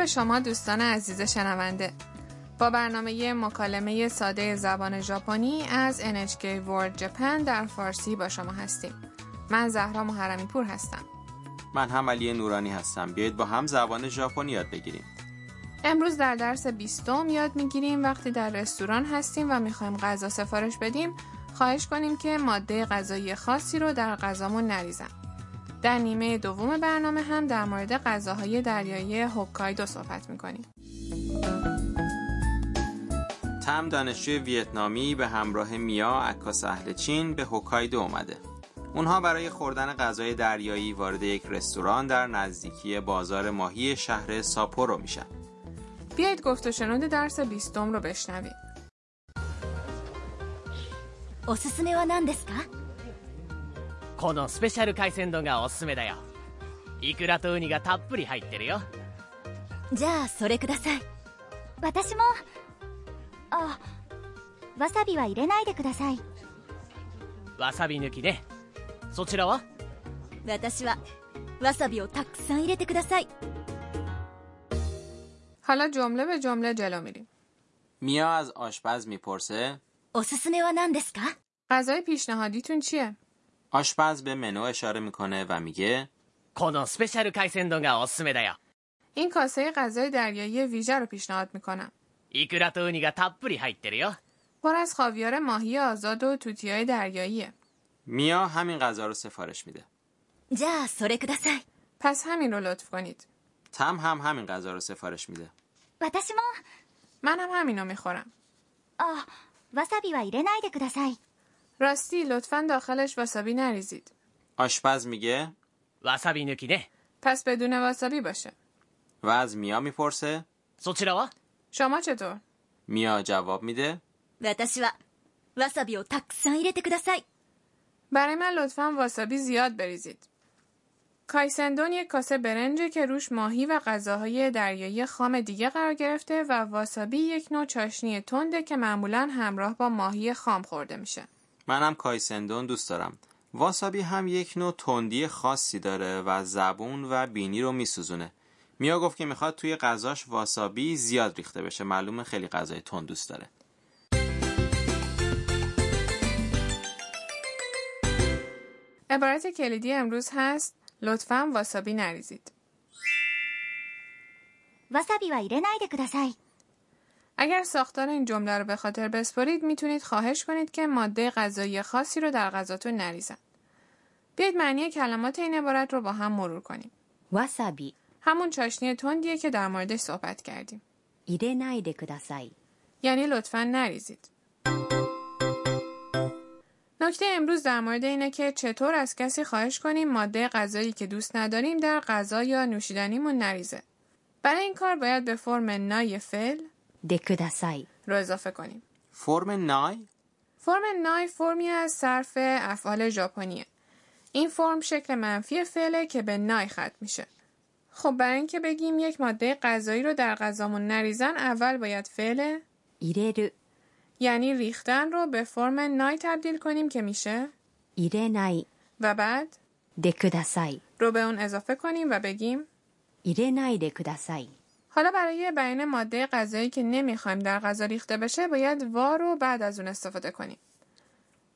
به شما دوستان عزیز شنونده. با برنامه مکالمه ساده زبان ژاپنی از NHK World Japan در فارسی با شما هستیم. من زهرا محرمی پور هستم. من هم علی نورانی هستم. بیایید با هم زبان ژاپنی یاد بگیریم. امروز در درس بیستم یاد می‌گیریم. وقتی در رستوران هستیم و می‌خوایم غذا سفارش بدیم خواهش کنیم که ماده غذایی خاصی رو در غذامون نریزن. در نیمه دوم برنامه هم در مورد غذاهای دریایی هوکایدو صحبت میکنیم تم دانشجوی ویتنامی به همراه میا عکاس اهل چین به هوکایدو اومده اونها برای خوردن غذای دریایی وارد یک رستوران در نزدیکی بازار ماهی شهر ساپورو میشن بیایید گفت و شنود درس بیستم رو بشنویم おすすめは何ですか このスペシャル海鮮丼がおすすめだよイクラとウニがたっぷり入ってるよじゃあそれください私もあわさびは入れないでくださいわさび抜きねそちらは私はわさびをたくさん入れてください حالا جمله به جمله جلو میریم میا از آشپز میپرسه おすすめは何ですか غذای پیشنهادیتون چیه؟ آشپز به منو اشاره میکنه و میگه このスペシャル海鮮丼がおすすめだよ این کاسه غذای دریایی ویژه رو پیشنهاد میکنم イクラとウニがたっぷり入ってるよ پر از خاویار ماهی آزاد و توتیای دریاییه میا همین غذا رو سفارش میده じゃあそれください پس همین رو لطف کنید تم هم همین غذا رو سفارش میده 私も منم همین رو میخورم あわさびは入れないでください راستی لطفا داخلش واسابی نریزید آشپز میگه わさび抜きね پس بدون واسابی باشه و از میا میپرسه そちらは شما چطور؟ میا جواب میده 私はわさびをたくさん入れてください برای من لطفا واسابی زیاد بریزید کایسندون یک کاسه برنجه که روش ماهی و غذاهای دریایی خام دیگه قرار گرفته و واسابی یک نوع چاشنی تنده که معمولا همراه با ماهی خام خورده میشه منم کایسندون دوست دارم. واسابی هم یک نوع تندی خاصی داره و زبون و بینی رو میسوزونه. میا گفت که می‌خواد توی غذاش واسابی زیاد ریخته بشه. معلومه خیلی غذای تند دوست داره. عبارت کلیدی امروز هست لطفا واسابی نریزید. واسابی و ایره نایده اگر ساختار این جمله رو به خاطر بسپرید می‌تونید خواهش کنید که ماده غذایی خاصی رو در غذاتون نریزن. بیایید معنی کلمات این عبارت رو با هم مرور کنیم. واسابی همون چاشنی تندیه که در موردش صحبت کردیم. ایده نایده کداسای یعنی لطفا نریزید. نکته امروز در مورد اینه که چطور از کسی خواهش کنیم ماده غذایی که دوست نداریم در غذا یا نوشیدنیمون نریزه. برای این کار باید به فرم نای فعل でください رو اضافه کنیم. فرم نای فرم نای فرمی از صرف افعال ژاپنیه. این فرم شکل منفی فعله که به نای ختم میشه. خب برای اینکه بگیم یک ماده غذایی رو در غذامون نریزن اول باید فعل 入れる یعنی ریختن رو به فرم نای تبدیل کنیم که میشه 入れない و بعد でください رو به اون اضافه کنیم و بگیم 入れないでください حالا برای بیان ماده غذایی که نمی‌خوایم در غذا ریخته بشه باید وا رو بعد از اون استفاده کنیم.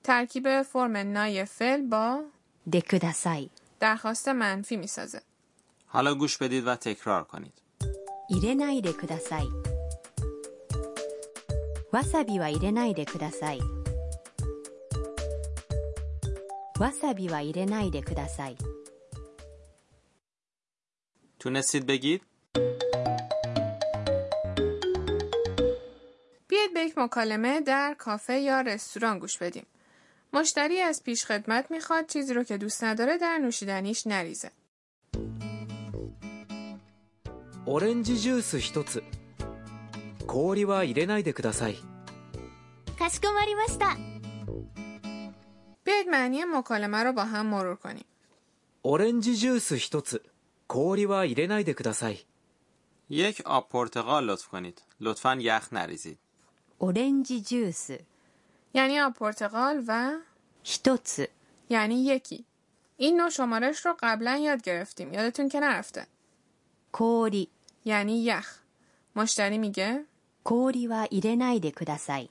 ترکیب فرم نای فل با دکوداسای درخواست منفی می‌سازه. حالا گوش بدید و تکرار کنید. ایره نای دکوداسای واسابی و ایره نای دکوداسای واسابی و ایره نای دکوداسای تونستید بگید؟ یک مکالمه در کافه یا رستوران گوش بدیم. مشتری از پیش خدمت میخواد چیزی رو که دوست نداره در نوشیدنیش نریزه. オレンジジュース一つ氷は入れないでくださいかしこまりました بیاید معنی مکالمه رو با هم مرور کنیم. オレンジジュース一つ氷は入れないでください یک آب پرتقال لطف کنید لطفا یخ نریزید オレンジジュース یعنی آب پرتقال و 一つ یعنی یکی. این نوع شمارش رو قبلا یاد گرفتیم. یادتون که نرفته. 氷 یعنی یخ مشتری میگه 氷は入れないでください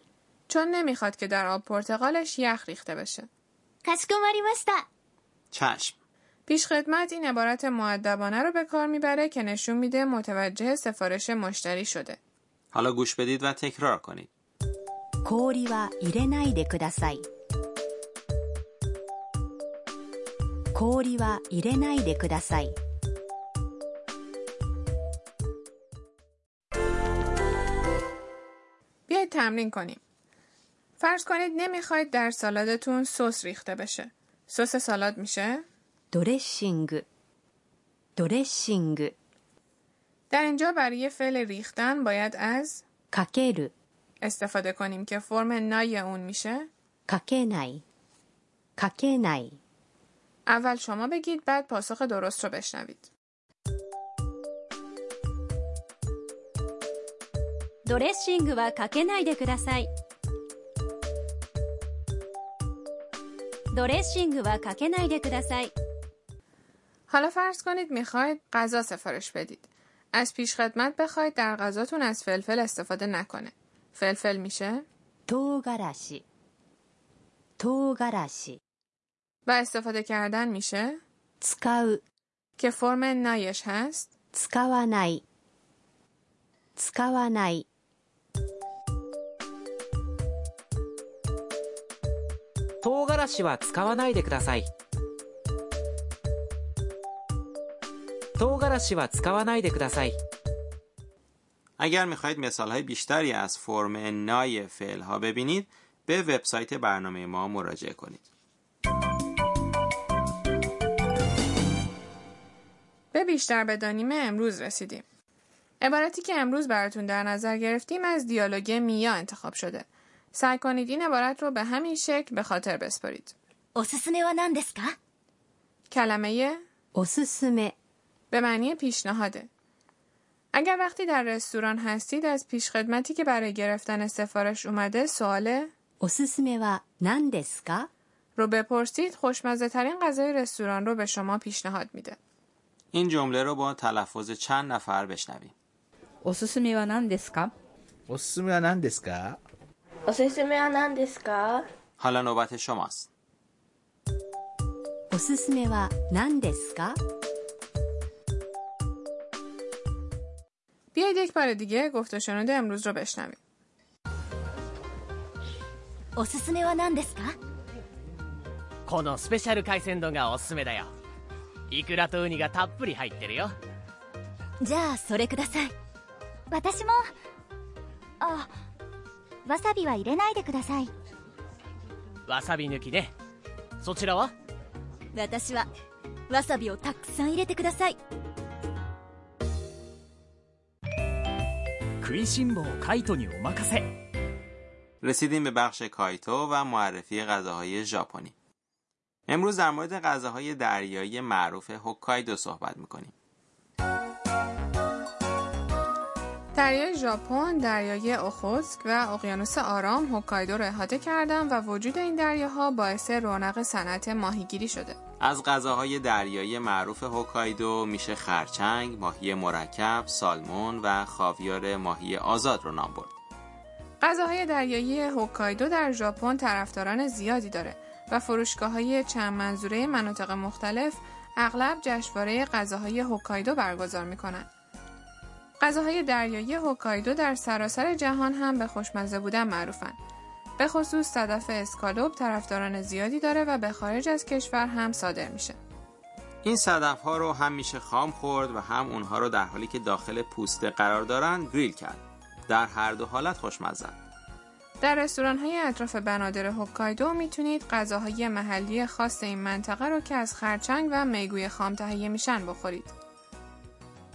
چون نمیخواد که در آب پرتقالش یخ ریخته بشه かしこまりました چشم پیش خدمت این عبارت معدبانه رو به کار میبره که نشون میده متوجه سفارش مشتری شده حالا گوش بدید و تکرار کنید 氷は入れないでください氷は入れないでください بیایید تمرین کنیم فرض کنید نمیخواید در سالادتون سس ریخته بشه سس سالاد میشه ドレッシングドレッシング در اینجا برای فعل ریختن باید از かける استفاده کنیم که فرم نای اون میشه かけないかけない اول شما بگید بعد پاسخ درست رو بشنوید ドレッシングはかけないでくださいドレッシングはかけないでください حالا فرض کنید میخواید غذا سفارش بدید از پیش خدمت بخواید در غذاتون از فلفل استفاده نکنه فلفل میشه 唐辛子唐辛子 و استفاده کردن میشه 使う که فرم نایش هست 使わない使わない 唐辛子は使わないでください唐辛子は使わないでください اگر می‌خواهید مثالهای بیشتری از فرم نای فعل ها ببینید به وبسایت برنامه ما مراجعه کنید. به بیشتر بدانیم امروز رسیدیم. عبارتی که امروز براتون در نظر گرفتیم از دیالوگ میا انتخاب شده. سعی کنید این عبارت رو به همین شکل به خاطر بسپارید. کلمه «オススメ» به معنی پیشنهاده. اگر وقتی در رستوران هستید از پیش خدمتی که برای گرفتن سفارش اومده سوال رو بپرسید خوشمزه ترین غذای رستوران رو به شما پیشنهاد میده. این جمله رو با تلفظ چند نفر بشنویم. اوسوسومی و نان دسکا؟ اوسوسومی و نان اوسوسومی و نان حالا نوبت شماست. اوسوسومی و نان دسکا؟ بیایید یک بار دیگه گفت و شنود امروز رو بشنویم. おすすめは何ですかこのスペシャル海鮮丼がおすすめだよイクラとウニがたっぷり入ってるよじゃあそれください私もあわさびは入れないでくださいわさび抜きねそちらは私はわさびをたくさん入れてください 食いしん坊カイトにお任せ رسیدیم به بخش کایتو و معرفی غذاهای ژاپنی امروز در مورد غذاهای دریایی معروف هوکایدو صحبت میکنیم دریای ژاپن، دریای اوخوتسک و اقیانوس آرام هوکایدو رو احاطه کردن و وجود این دریاها باعث رونق صنعت ماهیگیری شده. از غذاهای دریایی معروف هوکایدو میشه خرچنگ، ماهی مرکب، سالمون و خاویار ماهی آزاد رو نام برد. غذاهای دریایی هوکایدو در ژاپن طرفداران زیادی داره و فروشگاه های چند منظوره مناطق مختلف اغلب جشنواره غذاهای هوکایدو برگزار می‌کنن. غذاهای دریایی هوکایدو در سراسر جهان هم به خوشمزه بودن معروفن. به خصوص صدف اسکالوپ طرفداران زیادی داره و به خارج از کشور هم صادر میشه. این صدف ها رو هم میشه خام خورد و هم اونها رو در حالی که داخل پوسته قرار دارن گریل کرد. در هر دو حالت خوشمزه. در رستوران های اطراف بنادر هوکایدو می‌تونید غذاهای محلی خاص این منطقه رو که از خرچنگ و میگوی خام تهیه میشن بخورید.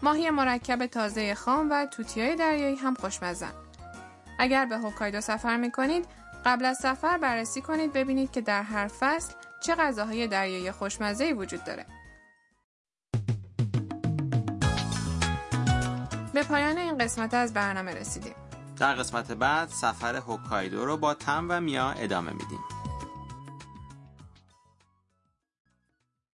ماهی مرکب تازه خام و توتیای دریایی هم خوشمزن. اگر به هوکایدو سفر می‌کنید قبل از سفر بررسی کنید ببینید که در هر فصل چه غذاهای دریایی خوشمزه وجود داره. به پایان این قسمت از برنامه رسیدیم. در قسمت بعد سفر هوکایدو رو با تم و میا ادامه میدیم.